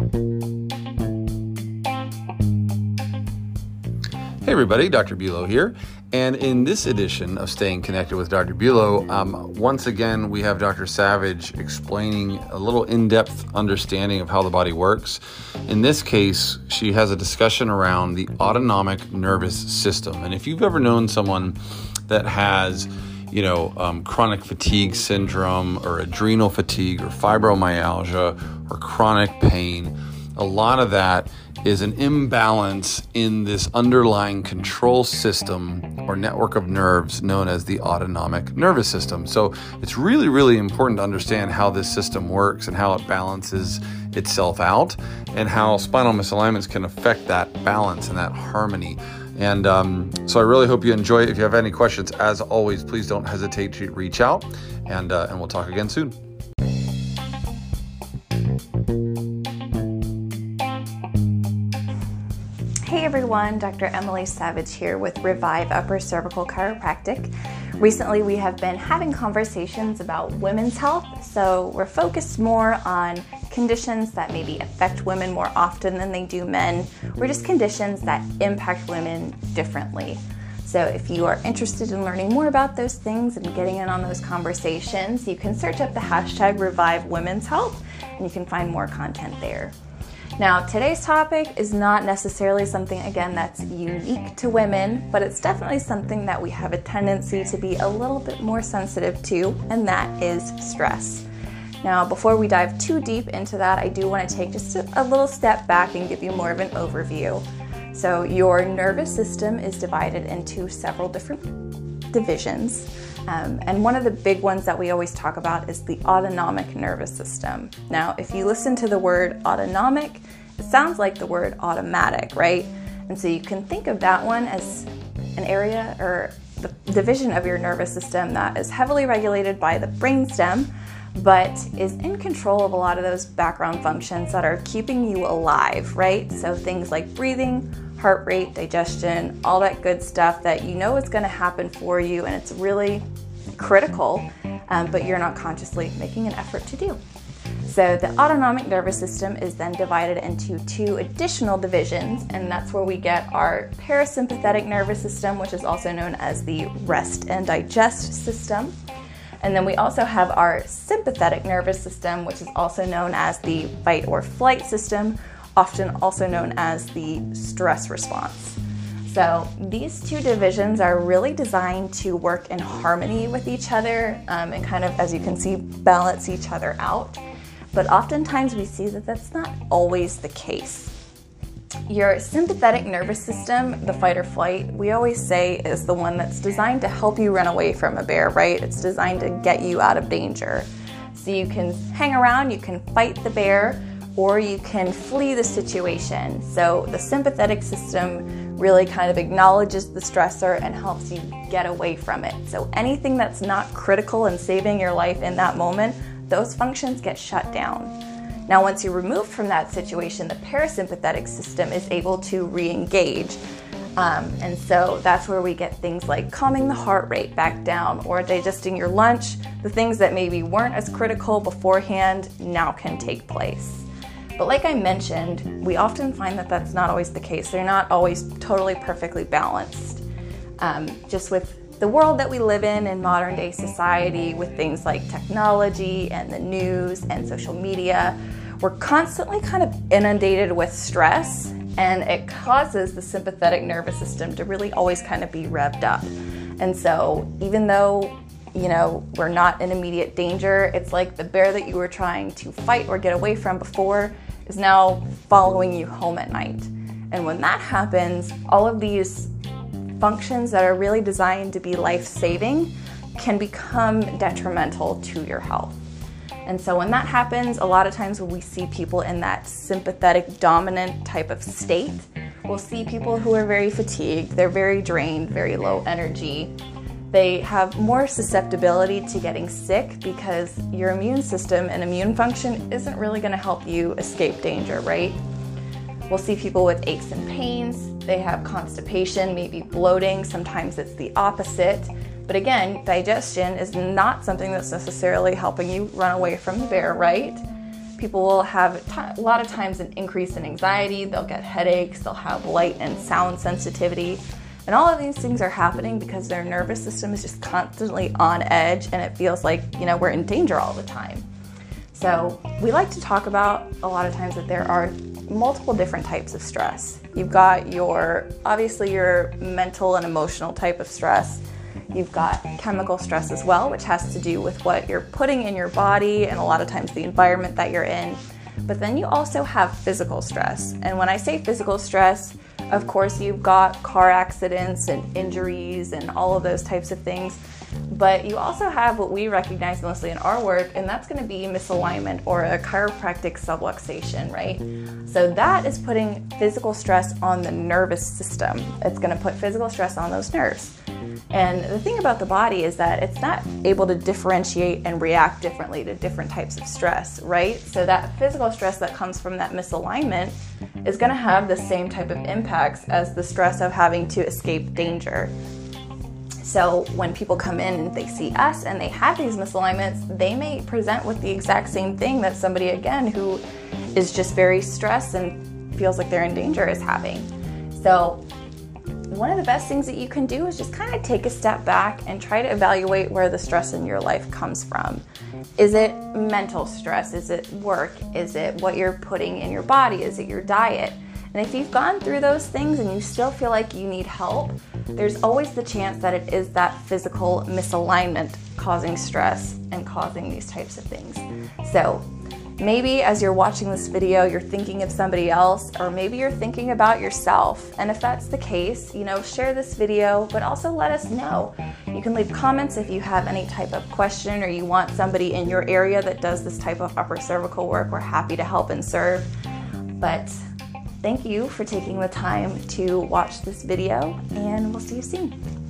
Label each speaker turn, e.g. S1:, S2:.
S1: Hey everybody, Dr. Bulow here. And in this edition of Staying Connected with Dr. Bulow, um, once again we have Dr. Savage explaining a little in depth understanding of how the body works. In this case, she has a discussion around the autonomic nervous system. And if you've ever known someone that has you know, um, chronic fatigue syndrome or adrenal fatigue or fibromyalgia or chronic pain, a lot of that is an imbalance in this underlying control system or network of nerves known as the autonomic nervous system. So it's really, really important to understand how this system works and how it balances itself out and how spinal misalignments can affect that balance and that harmony. And um, so I really hope you enjoy it. If you have any questions, as always, please don't hesitate to reach out and, uh, and we'll talk again soon.
S2: Hey everyone, Dr. Emily Savage here with Revive Upper Cervical Chiropractic. Recently, we have been having conversations about women's health, so we're focused more on conditions that maybe affect women more often than they do men, or just conditions that impact women differently. So, if you are interested in learning more about those things and getting in on those conversations, you can search up the hashtag Revive Women's Health and you can find more content there. Now, today's topic is not necessarily something, again, that's unique to women, but it's definitely something that we have a tendency to be a little bit more sensitive to, and that is stress. Now, before we dive too deep into that, I do want to take just a, little step back and give you more of an overview. So, your nervous system is divided into several different divisions. Um, and one of the big ones that we always talk about is the autonomic nervous system. Now, if you listen to the word autonomic, it sounds like the word automatic, right? And so you can think of that one as an area or the division of your nervous system that is heavily regulated by the brainstem, but is in control of a lot of those background functions that are keeping you alive, right? So things like breathing, heart rate, digestion, all that good stuff that you know is going to happen for you, and it's really critical, um, but you're not consciously making an effort to do. So, the autonomic nervous system is then divided into two additional divisions, and that's where we get our parasympathetic nervous system, which is also known as the rest and digest system. And then we also have our sympathetic nervous system, which is also known as the fight or flight system, often also known as the stress response. So, these two divisions are really designed to work in harmony with each other um, and kind of, as you can see, balance each other out. But oftentimes we see that that's not always the case. Your sympathetic nervous system, the fight or flight, we always say is the one that's designed to help you run away from a bear, right? It's designed to get you out of danger. So you can hang around, you can fight the bear, or you can flee the situation. So the sympathetic system really kind of acknowledges the stressor and helps you get away from it. So anything that's not critical in saving your life in that moment, those functions get shut down. Now, once you're removed from that situation, the parasympathetic system is able to re engage. Um, and so that's where we get things like calming the heart rate back down or digesting your lunch. The things that maybe weren't as critical beforehand now can take place. But like I mentioned, we often find that that's not always the case. They're not always totally perfectly balanced. Um, just with the world that we live in in modern day society, with things like technology and the news and social media, we're constantly kind of inundated with stress, and it causes the sympathetic nervous system to really always kind of be revved up. And so, even though you know, we're not in immediate danger. It's like the bear that you were trying to fight or get away from before is now following you home at night. And when that happens, all of these functions that are really designed to be life saving can become detrimental to your health. And so when that happens, a lot of times when we see people in that sympathetic dominant type of state, we'll see people who are very fatigued, they're very drained, very low energy, they have more susceptibility to getting sick because your immune system and immune function isn't really going to help you escape danger, right? We'll see people with aches and pains, they have constipation, maybe bloating, sometimes it's the opposite. But again, digestion is not something that's necessarily helping you run away from the bear, right? People will have t- a lot of times an increase in anxiety, they'll get headaches, they'll have light and sound sensitivity. And all of these things are happening because their nervous system is just constantly on edge and it feels like, you know, we're in danger all the time. So, we like to talk about a lot of times that there are multiple different types of stress. You've got your, obviously, your mental and emotional type of stress. You've got chemical stress as well, which has to do with what you're putting in your body and a lot of times the environment that you're in. But then you also have physical stress. And when I say physical stress, of course, you've got car accidents and injuries and all of those types of things. But you also have what we recognize mostly in our work, and that's going to be misalignment or a chiropractic subluxation, right? So that is putting physical stress on the nervous system. It's going to put physical stress on those nerves. And the thing about the body is that it's not able to differentiate and react differently to different types of stress, right? So that physical stress that comes from that misalignment is going to have the same type of impacts as the stress of having to escape danger. So when people come in and they see us and they have these misalignments, they may present with the exact same thing that somebody again who is just very stressed and feels like they're in danger is having. So one of the best things that you can do is just kind of take a step back and try to evaluate where the stress in your life comes from. Is it mental stress? Is it work? Is it what you're putting in your body? Is it your diet? And if you've gone through those things and you still feel like you need help, there's always the chance that it is that physical misalignment causing stress and causing these types of things. So, maybe as you're watching this video, you're thinking of somebody else, or maybe you're thinking about yourself. And if that's the case, you know, share this video, but also let us know. You can leave comments if you have any type of question or you want somebody in your area that does this type of upper cervical work. We're happy to help and serve. But Thank you for taking the time to watch this video, and we'll see you soon.